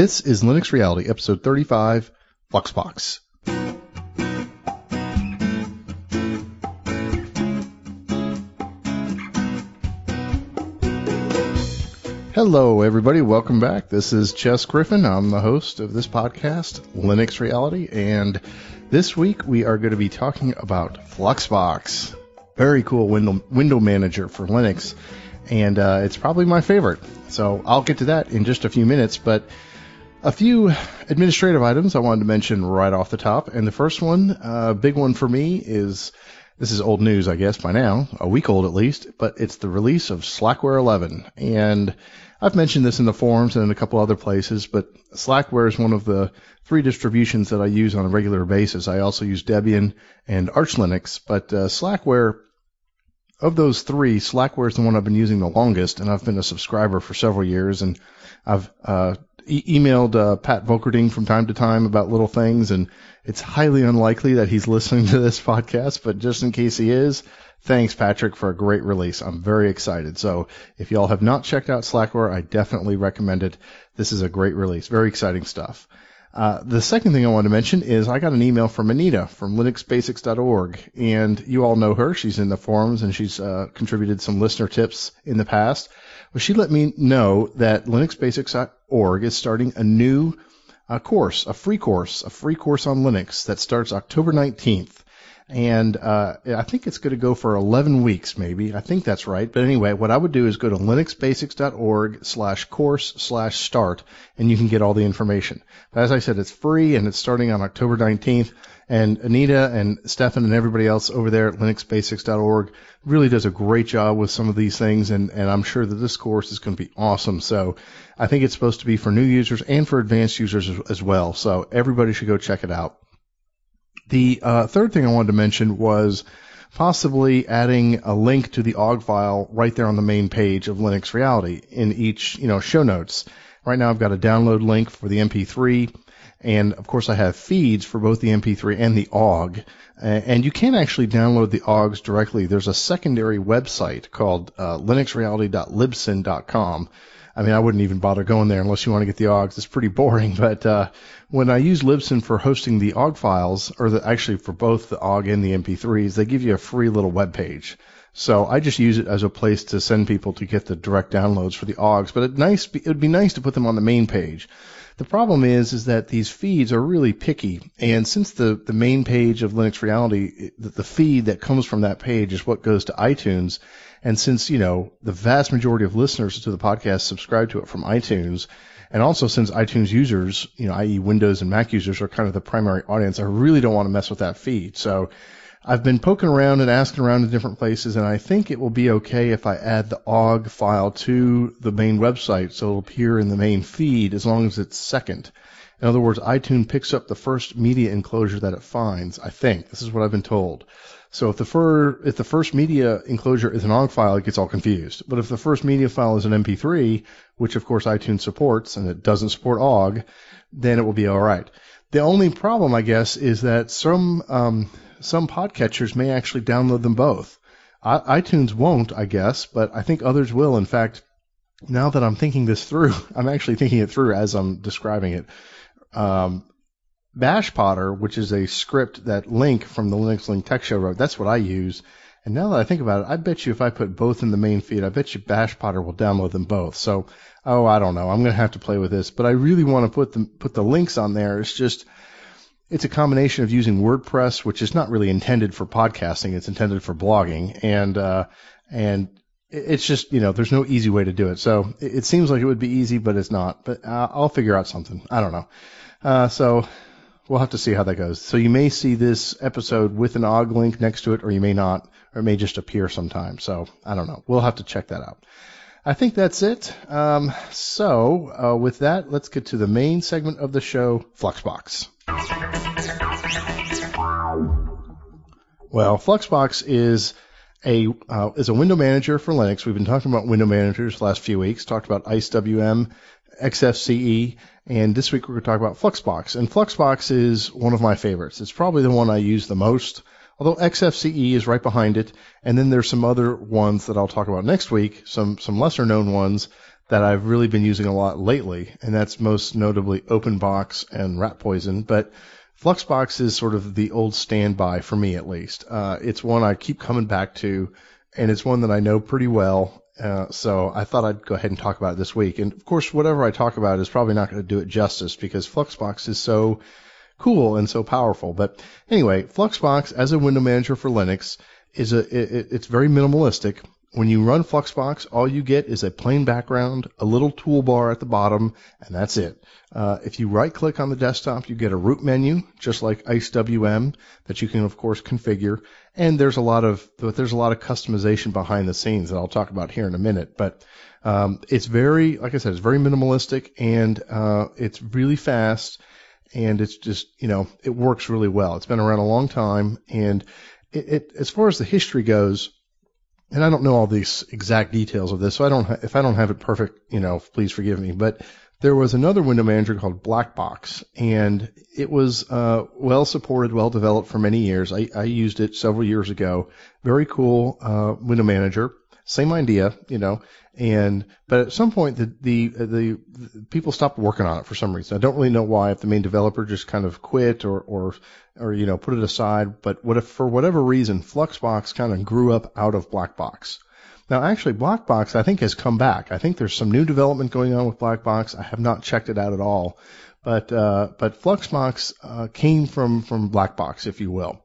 This is Linux Reality, episode 35, Fluxbox. Hello, everybody. Welcome back. This is Chess Griffin. I'm the host of this podcast, Linux Reality, and this week we are going to be talking about Fluxbox. Very cool window, window manager for Linux, and uh, it's probably my favorite. So I'll get to that in just a few minutes, but a few administrative items I wanted to mention right off the top. And the first one, a uh, big one for me, is this is old news, I guess, by now, a week old at least, but it's the release of Slackware 11. And I've mentioned this in the forums and in a couple other places, but Slackware is one of the three distributions that I use on a regular basis. I also use Debian and Arch Linux, but uh, Slackware, of those three, Slackware is the one I've been using the longest, and I've been a subscriber for several years, and I've uh, e- emailed uh, Pat Volkerding from time to time about little things, and it's highly unlikely that he's listening to this podcast, but just in case he is, thanks Patrick for a great release. I'm very excited. So if y'all have not checked out Slackware, I definitely recommend it. This is a great release. Very exciting stuff. Uh, the second thing I want to mention is I got an email from Anita from linuxbasics.org, and you all know her. She's in the forums and she's uh, contributed some listener tips in the past. Well, she let me know that linuxbasics.org is starting a new uh, course, a free course, a free course on Linux that starts October 19th. And uh, I think it's going to go for 11 weeks, maybe. I think that's right. But anyway, what I would do is go to linuxbasics.org slash course slash start, and you can get all the information. But as I said, it's free, and it's starting on October 19th. And Anita and Stefan and everybody else over there at linuxbasics.org really does a great job with some of these things, and, and I'm sure that this course is going to be awesome. So I think it's supposed to be for new users and for advanced users as, as well. So everybody should go check it out. The uh, third thing I wanted to mention was possibly adding a link to the OGG file right there on the main page of Linux Reality in each, you know, show notes. Right now I've got a download link for the MP3 and of course I have feeds for both the MP3 and the OGG. and you can actually download the OGGs directly. There's a secondary website called uh, linuxreality.libsyn.com I mean, I wouldn't even bother going there unless you want to get the OGGs. It's pretty boring. But uh, when I use Libsyn for hosting the OGG files, or the, actually for both the OGG and the MP3s, they give you a free little web page. So I just use it as a place to send people to get the direct downloads for the OGGs. But it nice, it would be nice to put them on the main page. The problem is, is that these feeds are really picky, and since the, the main page of Linux Reality, the, the feed that comes from that page is what goes to iTunes, and since, you know, the vast majority of listeners to the podcast subscribe to it from iTunes, and also since iTunes users, you know, i.e. Windows and Mac users are kind of the primary audience, I really don't want to mess with that feed. So I've been poking around and asking around in different places, and I think it will be okay if I add the OGG file to the main website so it'll appear in the main feed as long as it's second. In other words, iTunes picks up the first media enclosure that it finds, I think. This is what I've been told. So if the fir- if the first media enclosure is an OGG file, it gets all confused. But if the first media file is an MP3, which of course iTunes supports, and it doesn't support OGG, then it will be all right. The only problem, I guess, is that some um, some podcatchers may actually download them both. I- iTunes won't, I guess, but I think others will. In fact, now that I'm thinking this through, I'm actually thinking it through as I'm describing it. Um, BashPodder, which is a script that Linc from the Linux Link Tech Show wrote, that's what I use. And now that I think about it, I bet you if I put both in the main feed, I bet you BashPodder will download them both. So, oh, I don't know. I'm going to have to play with this, but I really want to put the put the links on there. It's just, it's a combination of using WordPress, which is not really intended for podcasting. It's intended for blogging and, uh, and it's just, you know, there's no easy way to do it. So it, it seems like it would be easy, but it's not, but uh, I'll figure out something. I don't know. Uh, so we'll have to see how that goes. So you may see this episode with an OGG link next to it, or you may not, or it may just appear sometime. So I don't know. We'll have to check that out. I think that's it. Um, so uh, with that, let's get to the main segment of the show, Fluxbox. Well, Fluxbox is a uh, is a window manager for Linux. We've been talking about window managers the last few weeks. Talked about IceWM, XFCE, and this week we're going to talk about Fluxbox. And Fluxbox is one of my favorites. It's probably the one I use the most, although XFCE is right behind it. And then there's some other ones that I'll talk about next week, some, some lesser known ones that I've really been using a lot lately, and that's most notably OpenBox and Rat Poison. But Fluxbox is sort of the old standby for me, at least. Uh, it's one I keep coming back to, and it's one that I know pretty well. Uh, so I thought I'd go ahead and talk about it this week. And of course, whatever I talk about is probably not going to do it justice because Fluxbox is so cool and so powerful. But anyway, Fluxbox as a window manager for Linux is a it, it's very minimalistic. When you run Fluxbox, all you get is a plain background, a little toolbar at the bottom, and that's it. Uh, if you right click on the desktop, you get a root menu, just like IceWM, that you can of course configure. And there's a lot of there's a lot of customization behind the scenes that I'll talk about here in a minute. But um, it's very, like I said, it's very minimalistic and uh, it's really fast and it's just you know it works really well. It's been around a long time, and it, it as far as the history goes, and I don't know all these exact details of this, so I don't if I don't have it perfect, you know, please forgive me. But there was another window manager called Blackbox, and it was uh, well supported, well developed for many years. I, I used it several years ago. Very cool uh, window manager. Same idea, you know, and but at some point the, the the the people stopped working on it for some reason. I don't really know why. If the main developer just kind of quit or or or you know put it aside. But what if for whatever reason Fluxbox kind of grew up out of Blackbox. Now actually Blackbox I think has come back. I think there's some new development going on with Blackbox. I have not checked it out at all. But uh, but Fluxbox uh, came from from Blackbox, if you will.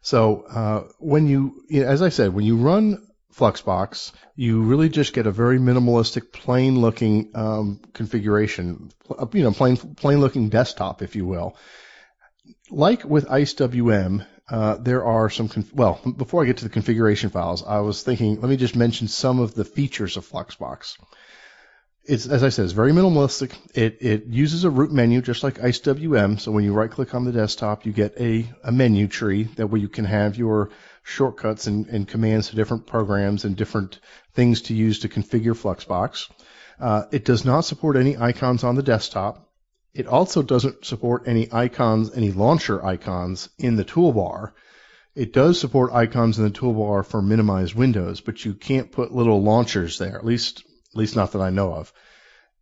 So uh, when you, as I said, when you run Fluxbox, you really just get a very minimalistic, plain looking um, configuration, you know, plain plain looking desktop, if you will. Like with IceWM, uh, there are some, conf- well, before I get to the configuration files, I was thinking, let me just mention some of the features of Fluxbox. It's, as I said, it's very minimalistic. It, it uses a root menu just like IceWM. So when you right click on the desktop, you get a, a menu tree that where you can have your shortcuts and, and commands to different programs and different things to use to configure Fluxbox. Uh, it does not support any icons on the desktop. It also doesn't support any icons, any launcher icons in the toolbar. It does support icons in the toolbar for minimized windows, but you can't put little launchers there, at least, at least not that I know of.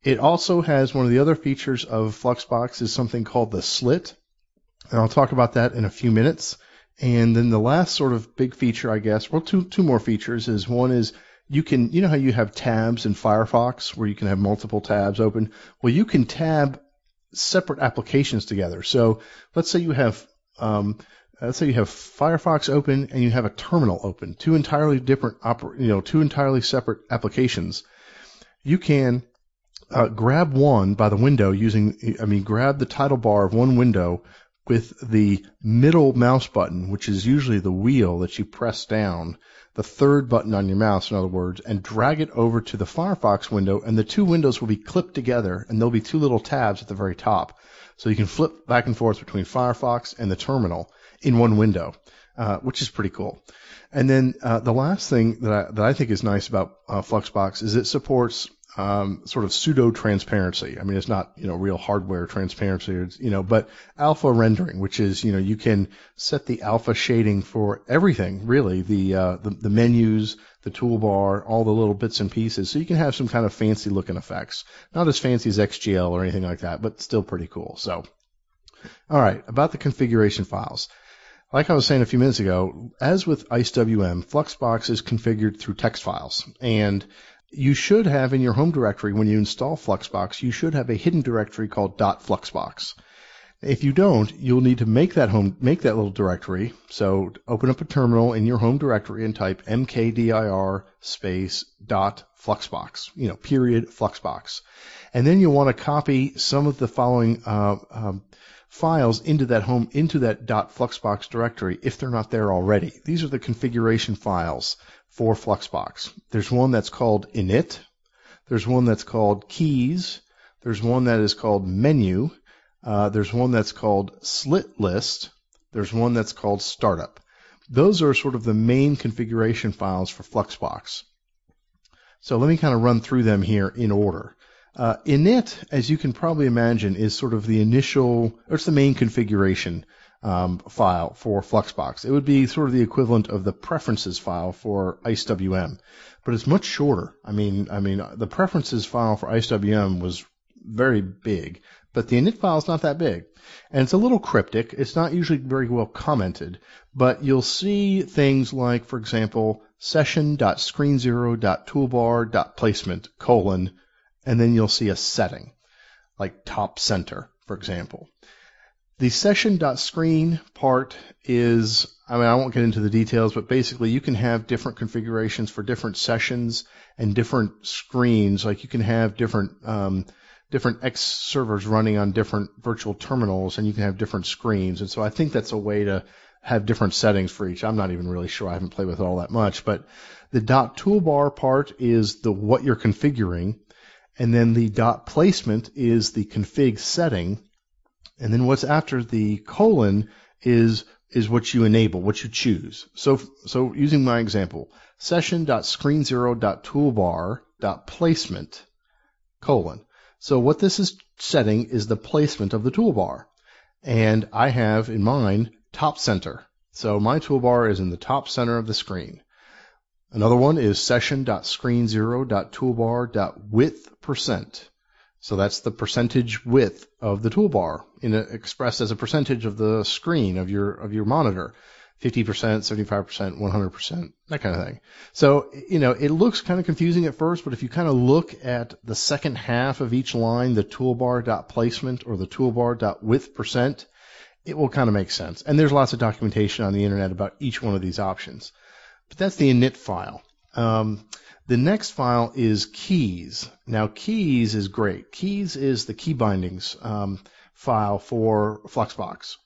It also has one of the other features of Fluxbox is something called the slit. And I'll talk about that in a few minutes. And then the last sort of big feature, I guess, well, two two more features is one is you can, you know how you have tabs in Firefox where you can have multiple tabs open. Well, you can tab separate applications together. So let's say you have, um, let's say you have Firefox open and you have a terminal open, two entirely different, oper- you know, two entirely separate applications. You can uh, grab one by the window using, I mean, grab the title bar of one window with the middle mouse button, which is usually the wheel that you press down, the third button on your mouse, in other words, and drag it over to the Firefox window, and the two windows will be clipped together, and there'll be two little tabs at the very top. So you can flip back and forth between Firefox and the terminal in one window, uh, which is pretty cool. And then uh, the last thing that I, that I think is nice about uh, Fluxbox is it supports um, sort of pseudo transparency. I mean, it's not you know real hardware transparency, you know, but alpha rendering, which is you know you can set the alpha shading for everything really, the uh, the, the menus, the toolbar, all the little bits and pieces, so you can have some kind of fancy looking effects. Not as fancy as XGL or anything like that, but still pretty cool. So, all right, about the configuration files. Like I was saying a few minutes ago, as with IceWM, Fluxbox is configured through text files. And you should have in your home directory when you install Fluxbox, you should have a hidden directory called .fluxbox. If you don't, you'll need to make that home make that little directory. So open up a terminal in your home directory and type mkdir space dot fluxbox, you know, period fluxbox, and then you'll want to copy some of the following uh, um, files into that home into that fluxbox directory if they're not there already. These are the configuration files for Fluxbox. There's one that's called init. There's one that's called keys. There's one that is called menu. Uh, there's one that's called slit list. There's one that's called startup. Those are sort of the main configuration files for Fluxbox. So let me kind of run through them here in order. Uh, init, as you can probably imagine, is sort of the initial, or it's the main configuration um, file for Fluxbox. It would be sort of the equivalent of the preferences file for IceWM, but it's much shorter. I mean, I mean, the preferences file for IceWM was very big, but the init file is not that big. And it's a little cryptic. It's not usually very well commented, but you'll see things like, for example, session.screen0.toolbar.placement colon, and then you'll see a setting, like top center, for example. The session.screen part is, I mean, I won't get into the details, but basically you can have different configurations for different sessions and different screens. Like you can have different, um, different X servers running on different virtual terminals and you can have different screens. And so I think that's a way to have different settings for each. I'm not even really sure. I haven't played with it all that much, but the dot toolbar part is the what you're configuring. And then the dot placement is the config setting and then what's after the colon is is what you enable, what you choose. So so using my example, session.screen0.toolbar.placement colon. So what this is setting is the placement of the toolbar. And I have in mind top center. So my toolbar is in the top center of the screen. Another one is session.screen0.toolbar.width percent. So that's the percentage width of the toolbar in a, expressed as a percentage of the screen of your of your monitor. 50%, 75%, 100%, that kind of thing. So, you know, it looks kind of confusing at first, but if you kind of look at the second half of each line, the toolbar dot placement or the toolbar width percent, it will kind of make sense. And there's lots of documentation on the internet about each one of these options. But that's the init file. Um, the next file is keys. Now, keys is great. Keys is the key bindings um, file for Fluxbox.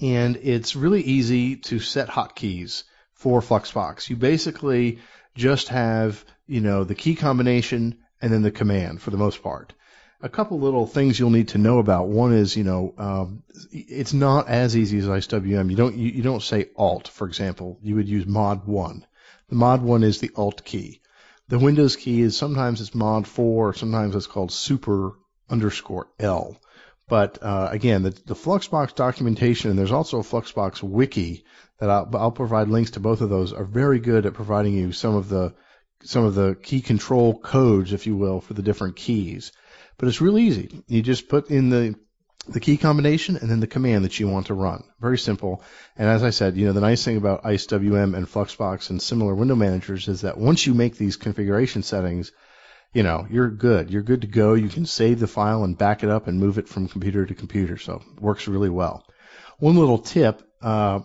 And it's really easy to set hotkeys for Fluxbox. You basically just have, you know, the key combination and then the command for the most part. A couple little things you'll need to know about. One is, you know, um, it's not as easy as IceWM. You don't you, you don't say Alt, for example. You would use Mod one. The mod one is the Alt key. The Windows key is sometimes it's mod 4, sometimes it's called super underscore L. But uh, again, the, the, Fluxbox documentation, and there's also a Fluxbox wiki that I'll, I'll, provide links to both of those, are very good at providing you some of the some of the key control codes, if you will, for the different keys. But it's really easy. You just put in the the key combination and then the command that you want to run. Very simple. And as I said, you know, the nice thing about IceWM and Fluxbox and similar window managers is that once you make these configuration settings, you know, you're good. You're good to go. You can save the file and back it up and move it from computer to computer. So it works really well. One little tip, uh,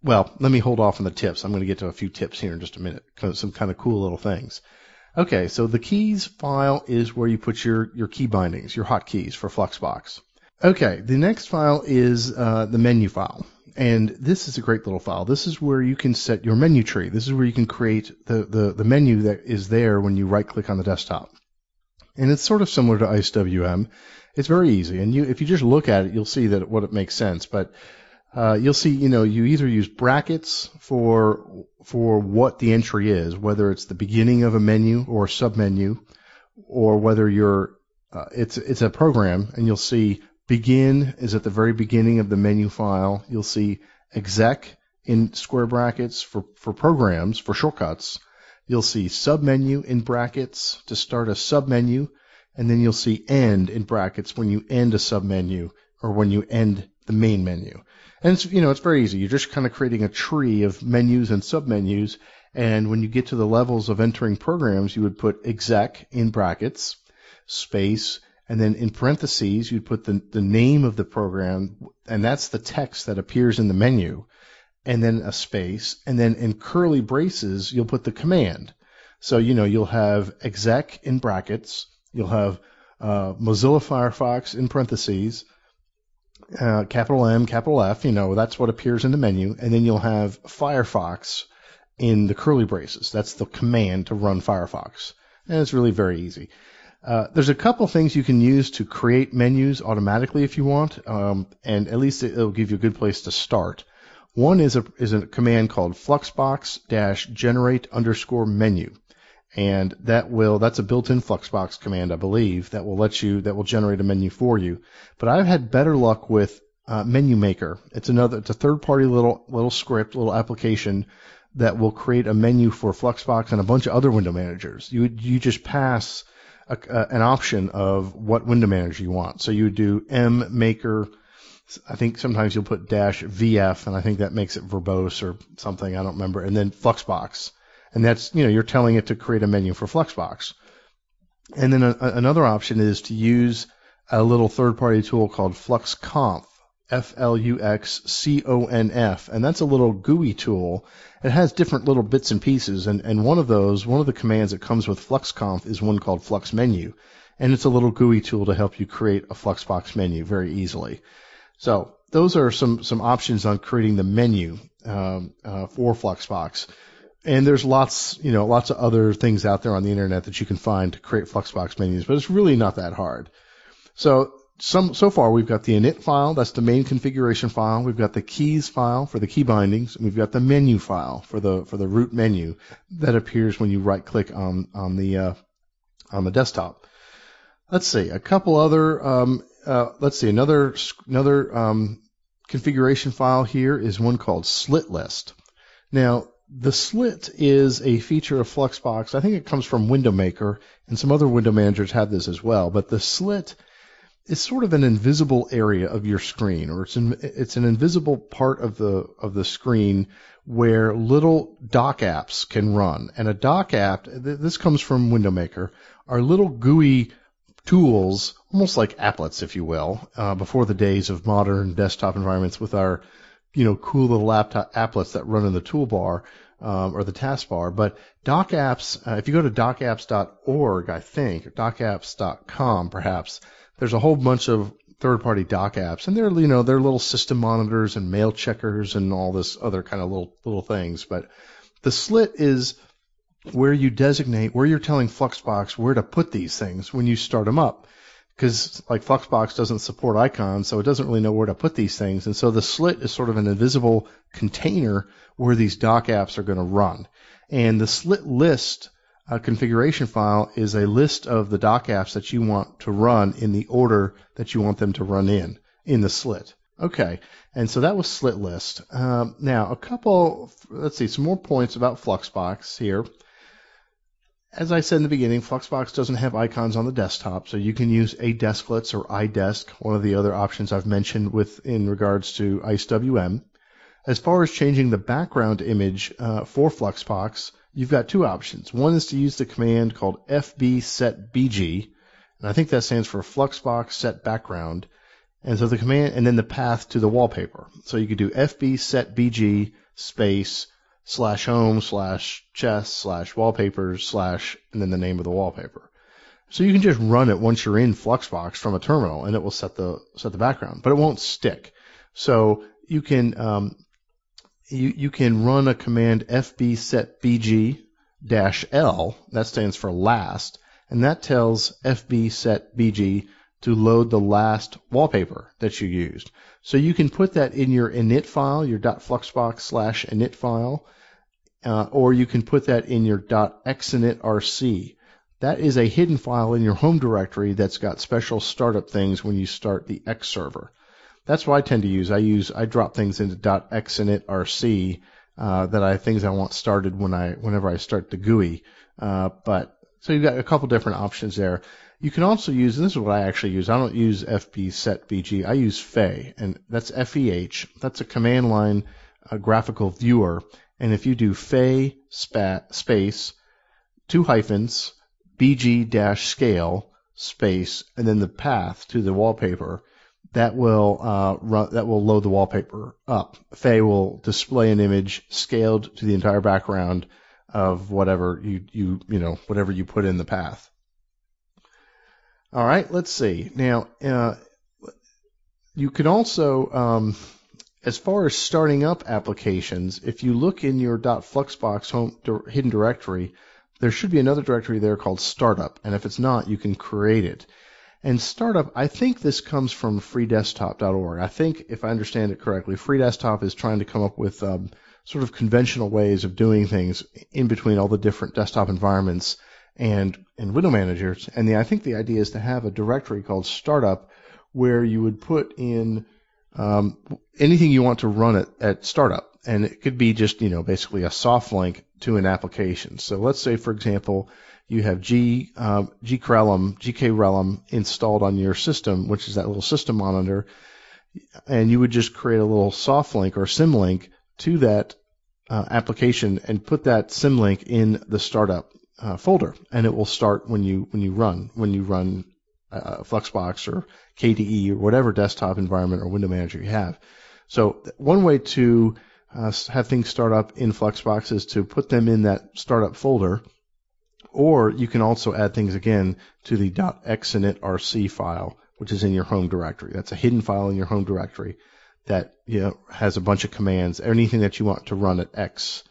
well, let me hold off on the tips. I'm going to get to a few tips here in just a minute. Some kind of cool little things. Okay, so the keys file is where you put your, your key bindings, your hotkeys for Fluxbox. Okay, the next file is uh, the menu file. And this is a great little file. This is where you can set your menu tree. This is where you can create the, the, the menu that is there when you right click on the desktop. And it's sort of similar to IceWM. It's very easy. And you, if you just look at it, you'll see that what it makes sense. But uh, you'll see, you know, you either use brackets for for what the entry is, whether it's the beginning of a menu or submenu, or whether you're uh, it's it's a program, and you'll see Begin is at the very beginning of the menu file. You'll see exec in square brackets for, for programs, for shortcuts. You'll see submenu in brackets to start a submenu, and then you'll see end in brackets when you end a submenu or when you end the main menu. And it's, you know, it's very easy. You're just kind of creating a tree of menus and submenus. And when you get to the levels of entering programs, you would put exec in brackets, space, and then in parentheses you'd put the, the name of the program, and that's the text that appears in the menu, and then a space, and then in curly braces you'll put the command. So you know you'll have exec in brackets, you'll have uh, Mozilla Firefox in parentheses, uh, capital M, capital F, you know that's what appears in the menu, and then you'll have Firefox in the curly braces. That's the command to run Firefox, and it's really very easy. Uh, there's a couple things you can use to create menus automatically if you want, um, and at least it'll give you a good place to start. One is a is a command called fluxbox dash generate underscore menu, and that will that's a built-in fluxbox command I believe that will let you that will generate a menu for you. But I've had better luck with uh, Menu Maker. It's another, it's a third-party little little script, little application that will create a menu for Fluxbox and a bunch of other window managers. You you just pass a, a, an option of what window manager you want. So you do M Maker. I think sometimes you'll put dash VF, and I think that makes it verbose or something. I don't remember. And then Fluxbox, and that's you know you're telling it to create a menu for Fluxbox. And then a, another option is to use a little third-party tool called FluxConf, F-L-U-X-C-O-N-F, and that's a little GUI tool. It has different little bits and pieces, and, and one of those, one of the commands that comes with FluxConf is one called Flux Menu, and it's a little GUI tool to help you create a Fluxbox menu very easily. So those are some some options on creating the menu um, uh, for Fluxbox. And there's lots, you know, lots of other things out there on the internet that you can find to create Fluxbox menus, but it's really not that hard. So some so far we've got the init file, that's the main configuration file. We've got the keys file for the key bindings, and we've got the menu file for the for the root menu that appears when you right click on on the uh, on the desktop. Let's see a couple other. Um, uh, let's see another another um, configuration file here is one called slit list. Now the slit is a feature of Fluxbox. I think it comes from Window Maker, and some other window managers have this as well. But the slit is sort of an invisible area of your screen, or it's an, it's an invisible part of the of the screen where little dock apps can run. And a dock app, this comes from Window Maker, are little GUI tools, almost like applets, if you will, uh, before the days of modern desktop environments with our, you know, cool little laptop applets that run in the toolbar. Um, or the taskbar, but dock apps, uh, if you go to dockapps.org, I think, or dockapps.com perhaps, there's a whole bunch of third-party dock apps, and they're you know they're little system monitors and mail checkers and all this other kind of little little things. But the slit is where you designate where you're telling Fluxbox where to put these things when you start them up. Because like Fluxbox doesn't support icons, so it doesn't really know where to put these things, and so the slit is sort of an invisible container where these dock apps are going to run. And the slit list a configuration file is a list of the dock apps that you want to run in the order that you want them to run in, in the slit. Okay, and so that was slit list. Um, now, a couple, let's see, some more points about Fluxbox here. As I said in the beginning, Fluxbox doesn't have icons on the desktop, so you can use aDesklets or iDesk, one of the other options I've mentioned with in regards to IceWM. As far as changing the background image uh, for Fluxbox, you've got two options. One is to use the command called fbsetbg, and I think that stands for Fluxbox set background. And so the command, and then the path to the wallpaper. So you could do fbsetbg space slash home slash chess slash wallpapers slash, and then the name of the wallpaper. So you can just run it once you're in Fluxbox from a terminal, and it will set the set the background, but it won't stick. So you can um, you, you can run a command fbsetbg dash L, that stands for last, and that tells fbsetbg to load the last wallpaper that you used. So you can put that in your init file, your .fluxbox slash init file, uh, or you can put that in your .xinitrc. That is a hidden file in your home directory that's got special startup things when you start the X server. That's what I tend to use. I use I drop things into .xinitrc uh, that I things I want started when I whenever I start the GUI. Uh, but so you've got a couple different options there. You can also use, and this is what I actually use. I don't use fbsetbg. I use FEH, and that's F-E-H. That's a command line uh, graphical viewer. And if you do spat, space, two hyphens, bg dash scale space, and then the path to the wallpaper, that will uh, run that will load the wallpaper up. FEH will display an image scaled to the entire background of whatever you you you know whatever you put in the path. All right, let's see. Now, uh, you can also, um, as far as starting up applications, if you look in your .fluxbox home hidden directory, there should be another directory there called startup, and if it's not, you can create it. And startup, I think this comes from freedesktop.org. I think, if I understand it correctly, FreeDesktop is trying to come up with um, sort of conventional ways of doing things in between all the different desktop environments and, and window managers. And the, I think the idea is to have a directory called startup where you would put in um, anything you want to run it at startup. And it could be just, you know, basically a soft link to an application. So let's say, for example, you have G, um, GKrellM installed on your system, which is that little system monitor, and you would just create a little soft link or symlink to that uh, application and put that symlink in the startup uh, folder, and it will start when you when you run when you run uh, Fluxbox or KDE or whatever desktop environment or window manager you have. So one way to uh, have things start up in Fluxbox is to put them in that startup folder, or you can also add things again to the .xinitrc file, which is in your home directory. That's a hidden file in your home directory that you know has a bunch of commands. Anything that you want to run at X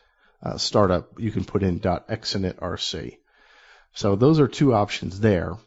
uh, startup, you can put in .xinitrc. So those are two options there.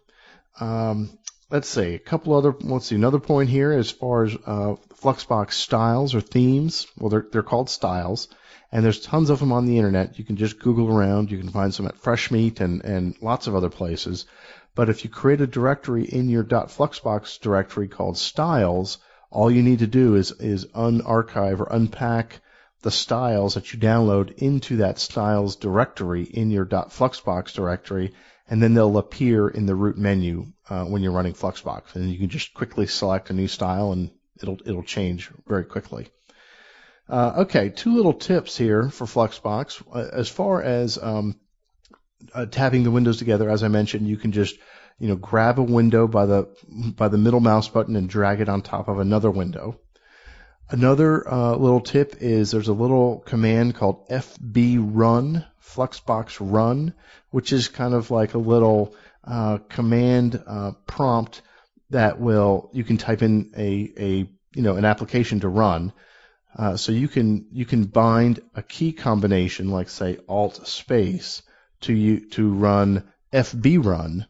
Um, let's see a couple other. Let's see another point here as far as uh, Fluxbox styles or themes. Well, they're they're called styles, and there's tons of them on the internet. You can just Google around. You can find some at Freshmeat and and lots of other places. But if you create a directory in your .fluxbox directory called styles, all you need to do is is unarchive or unpack the styles that you download into that styles directory in your .fluxbox directory, and then they'll appear in the root menu uh, when you're running Fluxbox, and you can just quickly select a new style, and it'll it'll change very quickly. Uh, okay, two little tips here for Fluxbox. Uh, as far as um, uh, tabbing the windows together, as I mentioned, you can just you know grab a window by the by the middle mouse button and drag it on top of another window. Another uh, little tip is there's a little command called FB Run, Fluxbox Run, which is kind of like a little uh, command uh, prompt that will you can type in a, a you know an application to run. Uh, so you can you can bind a key combination like say Alt space to you to run FB Run,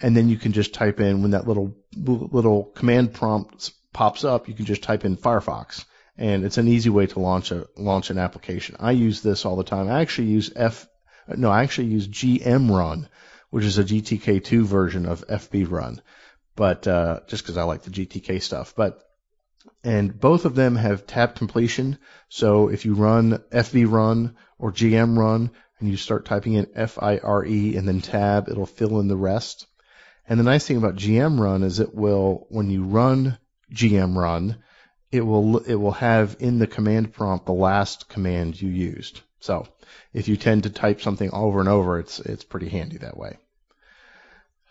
and then you can just type in when that little little command prompt pops up, you can just type in Firefox, and it's an easy way to launch a launch an application. I use this all the time. I actually use F, no, I actually use GM Run, which is a GTK2 version of FB Run, but uh, just because I like the GTK stuff. But and both of them have tab completion. So if you run FB Run or GM Run and you start typing in FIRE and then tab, it'll fill in the rest. And the nice thing about GM Run is it will, when you run GM run, it will it will have in the command prompt the last command you used. So if you tend to type something over and over, it's it's pretty handy that way.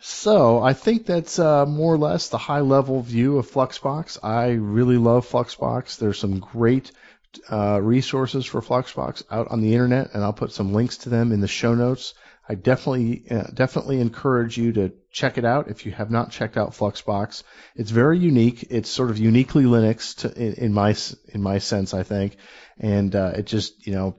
So I think that's uh, more or less the high level view of Fluxbox. I really love Fluxbox. There's some great uh, resources for Fluxbox out on the internet, and I'll put some links to them in the show notes. I definitely uh, definitely encourage you to check it out if you have not checked out Fluxbox. It's very unique. It's sort of uniquely Linux to, in, in, my in my sense, I think, and uh, it just you know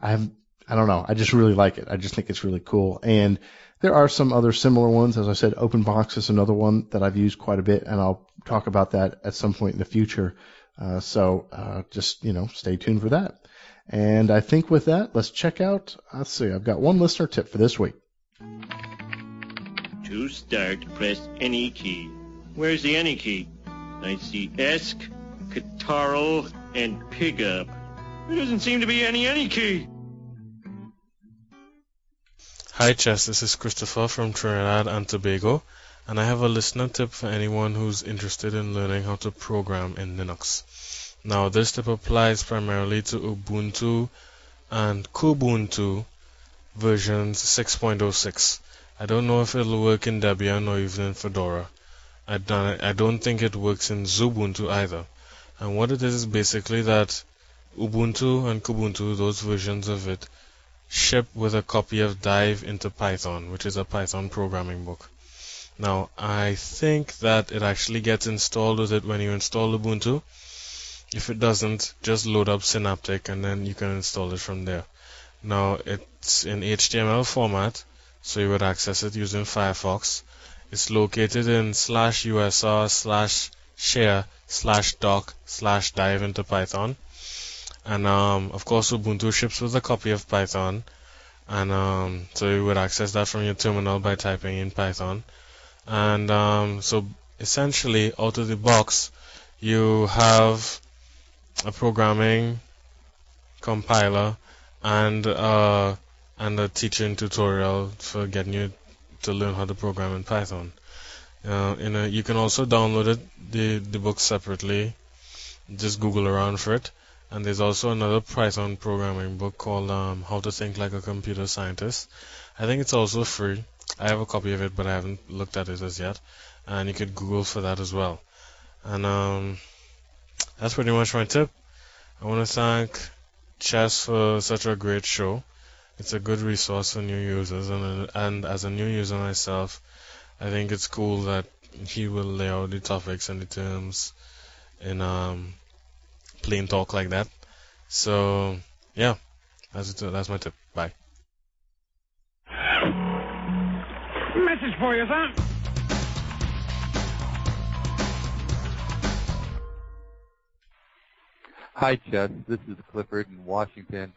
I have I don't know I just really like it. I just think it's really cool. And there are some other similar ones. As I said, OpenBox is another one that I've used quite a bit, and I'll talk about that at some point in the future. Uh, so uh, just you know stay tuned for that. And I think with that, let's check out. Let's see, I've got one listener tip for this week. To start, press any key. Where's the any key? I see ESC, Catarl, and Pigup. There doesn't seem to be any any key. Hi, Chess. This is Christopher from Trinidad and Tobago, and I have a listener tip for anyone who's interested in learning how to program in Linux. Now this tip applies primarily to Ubuntu and Kubuntu versions 6.06. I don't know if it'll work in Debian or even in Fedora. I don't, I don't think it works in Xubuntu either. And what it is is basically that Ubuntu and Kubuntu, those versions of it, ship with a copy of Dive into Python, which is a Python programming book. Now, I think that it actually gets installed with it when you install Ubuntu, if it doesn't, just load up Synaptic and then you can install it from there. Now it's in HTML format, so you would access it using Firefox. It's located in slash usr slash share slash doc slash dive into Python. And um, of course Ubuntu ships with a copy of Python. And um, so you would access that from your terminal by typing in Python. And um, so essentially out of the box you have a programming compiler and uh, and a teaching tutorial for getting you to learn how to program in Python. Uh, in a, you can also download it, the the book separately. Just Google around for it. And there's also another Python programming book called um, How to Think Like a Computer Scientist. I think it's also free. I have a copy of it, but I haven't looked at it as yet. And you could Google for that as well. And um, that's pretty much my tip. I want to thank Chess for such a great show. It's a good resource for new users, and and as a new user myself, I think it's cool that he will lay out the topics and the terms in um, plain talk like that. So yeah, that's it, that's my tip. Bye. Message for you, son. Hi, Chess. This is Clifford in Washington.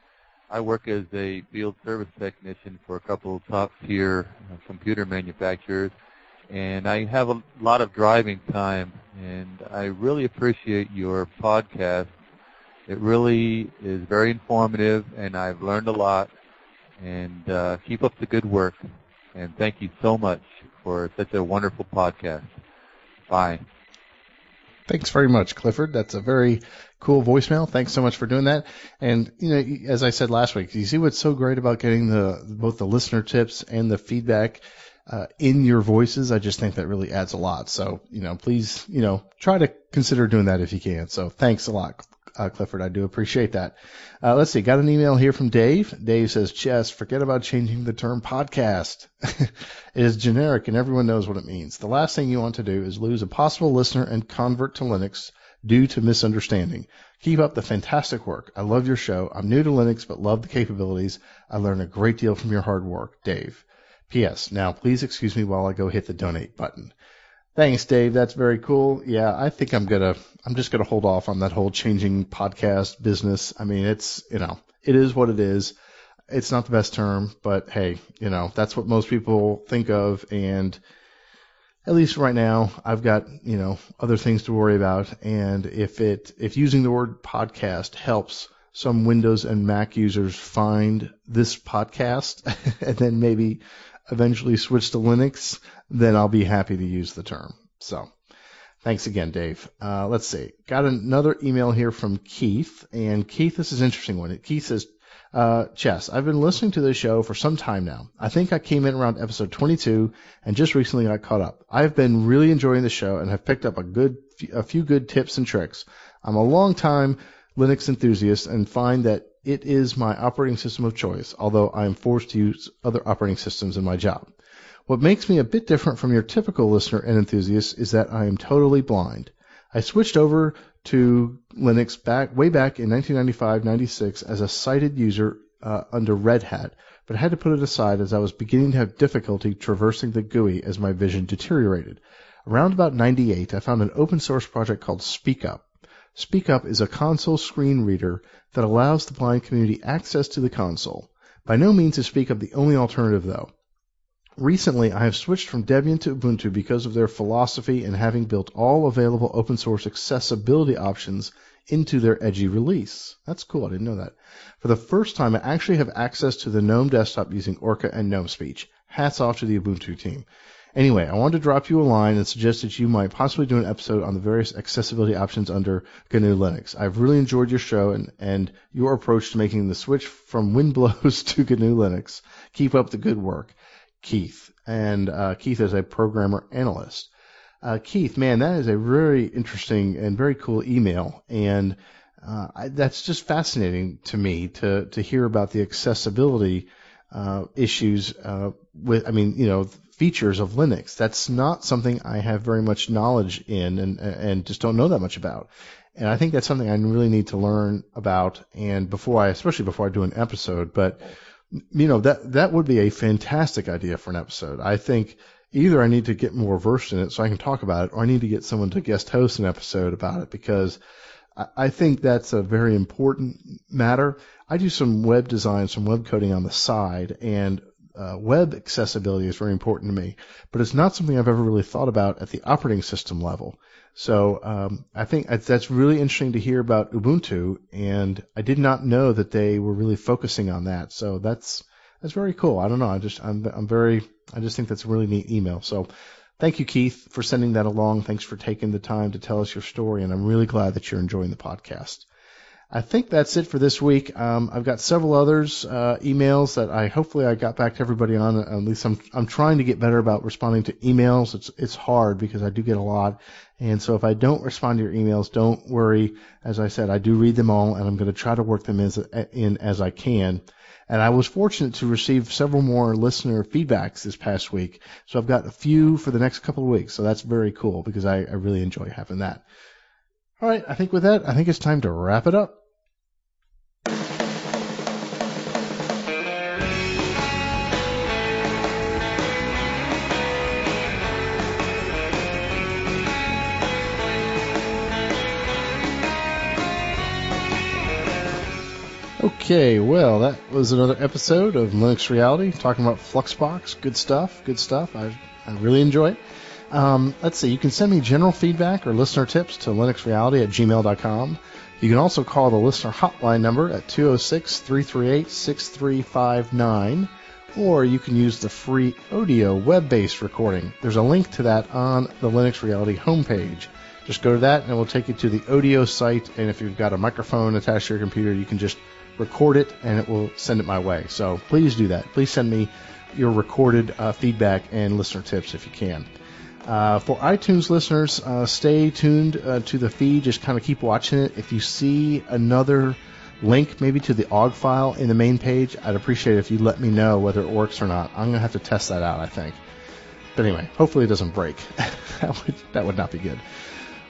I work as a field service technician for a couple of top-tier uh, computer manufacturers, and I have a lot of driving time, and I really appreciate your podcast. It really is very informative, and I've learned a lot. And uh, keep up the good work, and thank you so much for such a wonderful podcast. Bye. Thanks very much, Clifford. That's a very cool voicemail. Thanks so much for doing that. And you know, as I said last week, you see what's so great about getting the both the listener tips and the feedback uh, in your voices. I just think that really adds a lot. So you know, please you know try to consider doing that if you can. So thanks a lot, uh, Clifford. I do appreciate that. Uh, let's see. Got an email here from Dave. Dave says, Chess, forget about changing the term podcast. it is generic and everyone knows what it means. The last thing you want to do is lose a possible listener and convert to Linux due to misunderstanding. Keep up the fantastic work. I love your show. I'm new to Linux, but love the capabilities. I learn a great deal from your hard work. Dave. P.S. Now, please excuse me while I go hit the donate button. Thanks, Dave. That's very cool. Yeah, I think I'm gonna, I'm just gonna hold off on that whole changing podcast business. I mean, it's, you know, it is what it is. It's not the best term, but hey, you know, that's what most people think of. And at least right now, I've got, you know, other things to worry about. And if it, if using the word podcast helps some Windows and Mac users find this podcast and then maybe eventually switch to Linux, then I'll be happy to use the term. So thanks again, Dave. Uh, let's see. Got another email here from Keith. And Keith, this is an interesting one. Keith says, uh, Chess, I've been listening to this show for some time now. I think I came in around episode 22 and just recently got caught up. I've been really enjoying the show and have picked up a good, a few good tips and tricks. I'm a long time Linux enthusiast and find that it is my operating system of choice, although I am forced to use other operating systems in my job. What makes me a bit different from your typical listener and enthusiast is that I am totally blind. I switched over to Linux back way back in 1995-96 as a sighted user uh, under Red Hat, but I had to put it aside as I was beginning to have difficulty traversing the GUI as my vision deteriorated. Around about 98, I found an open source project called SpeakUp. SpeakUp is a console screen reader that allows the blind community access to the console. By no means is SpeakUp the only alternative though. Recently, I have switched from Debian to Ubuntu because of their philosophy and having built all available open source accessibility options into their edgy release. That's cool. I didn't know that. For the first time, I actually have access to the GNOME desktop using Orca and GNOME Speech. Hats off to the Ubuntu team. Anyway, I wanted to drop you a line and suggest that you might possibly do an episode on the various accessibility options under GNU Linux. I've really enjoyed your show and, and your approach to making the switch from Winblows to GNU Linux. Keep up the good work. Keith. And uh, Keith is a programmer analyst. Uh, Keith, man, that is a very interesting and very cool email. And uh, I, that's just fascinating to me to, to hear about the accessibility uh, issues uh, with, I mean, you know, features of Linux. That's not something I have very much knowledge in and, and just don't know that much about. And I think that's something I really need to learn about and before I, especially before I do an episode, but you know, that, that would be a fantastic idea for an episode. I think either I need to get more versed in it so I can talk about it or I need to get someone to guest host an episode about it because I, think that's a very important matter. I do some web design, some web coding on the side and uh, web accessibility is very important to me, but it's not something I've ever really thought about at the operating system level. So um, I think that's really interesting to hear about Ubuntu, and I did not know that they were really focusing on that. So that's that's very cool. I don't know. I just I'm I'm very I just think that's a really neat email. So thank you, Keith, for sending that along. Thanks for taking the time to tell us your story, and I'm really glad that you're enjoying the podcast. I think that's it for this week. Um, I've got several others uh, emails that I hopefully I got back to everybody on. At least I'm I'm trying to get better about responding to emails. It's it's hard because I do get a lot, and so if I don't respond to your emails, don't worry. As I said, I do read them all, and I'm going to try to work them as, in as I can. And I was fortunate to receive several more listener feedbacks this past week. So I've got a few for the next couple of weeks. So that's very cool because I, I really enjoy having that. All right. I think with that, I think it's time to wrap it up. Okay, well, that was another episode of Linux Reality, talking about Fluxbox. Good stuff, good stuff. I, I really enjoy it. Um, let's see, you can send me general feedback or listener tips to linuxreality at gmail.com. You can also call the listener hotline number at 206 338 6359, or you can use the free Odeo web based recording. There's a link to that on the Linux Reality homepage. Just go to that and it will take you to the Odeo site. And if you've got a microphone attached to your computer, you can just record it, and it will send it my way. So please do that. Please send me your recorded uh, feedback and listener tips if you can. Uh, for iTunes listeners, uh, stay tuned uh, to the feed. Just kind of keep watching it. If you see another link, maybe to the OGG file in the main page, I'd appreciate it if you let me know whether it works or not. I'm going to have to test that out, I think. But anyway, hopefully it doesn't break. that, would, that would not be good.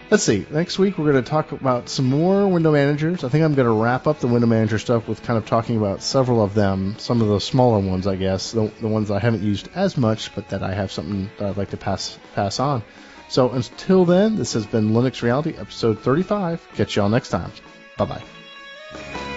Let's see. Next week we're going to talk about some more window managers. I think I'm going to wrap up the window manager stuff with kind of talking about several of them, some of the smaller ones, I guess, the, the ones I haven't used as much, but that I have something that I'd like to pass pass on. So until then, this has been Linux Reality, episode 35. Catch y'all next time. Bye bye.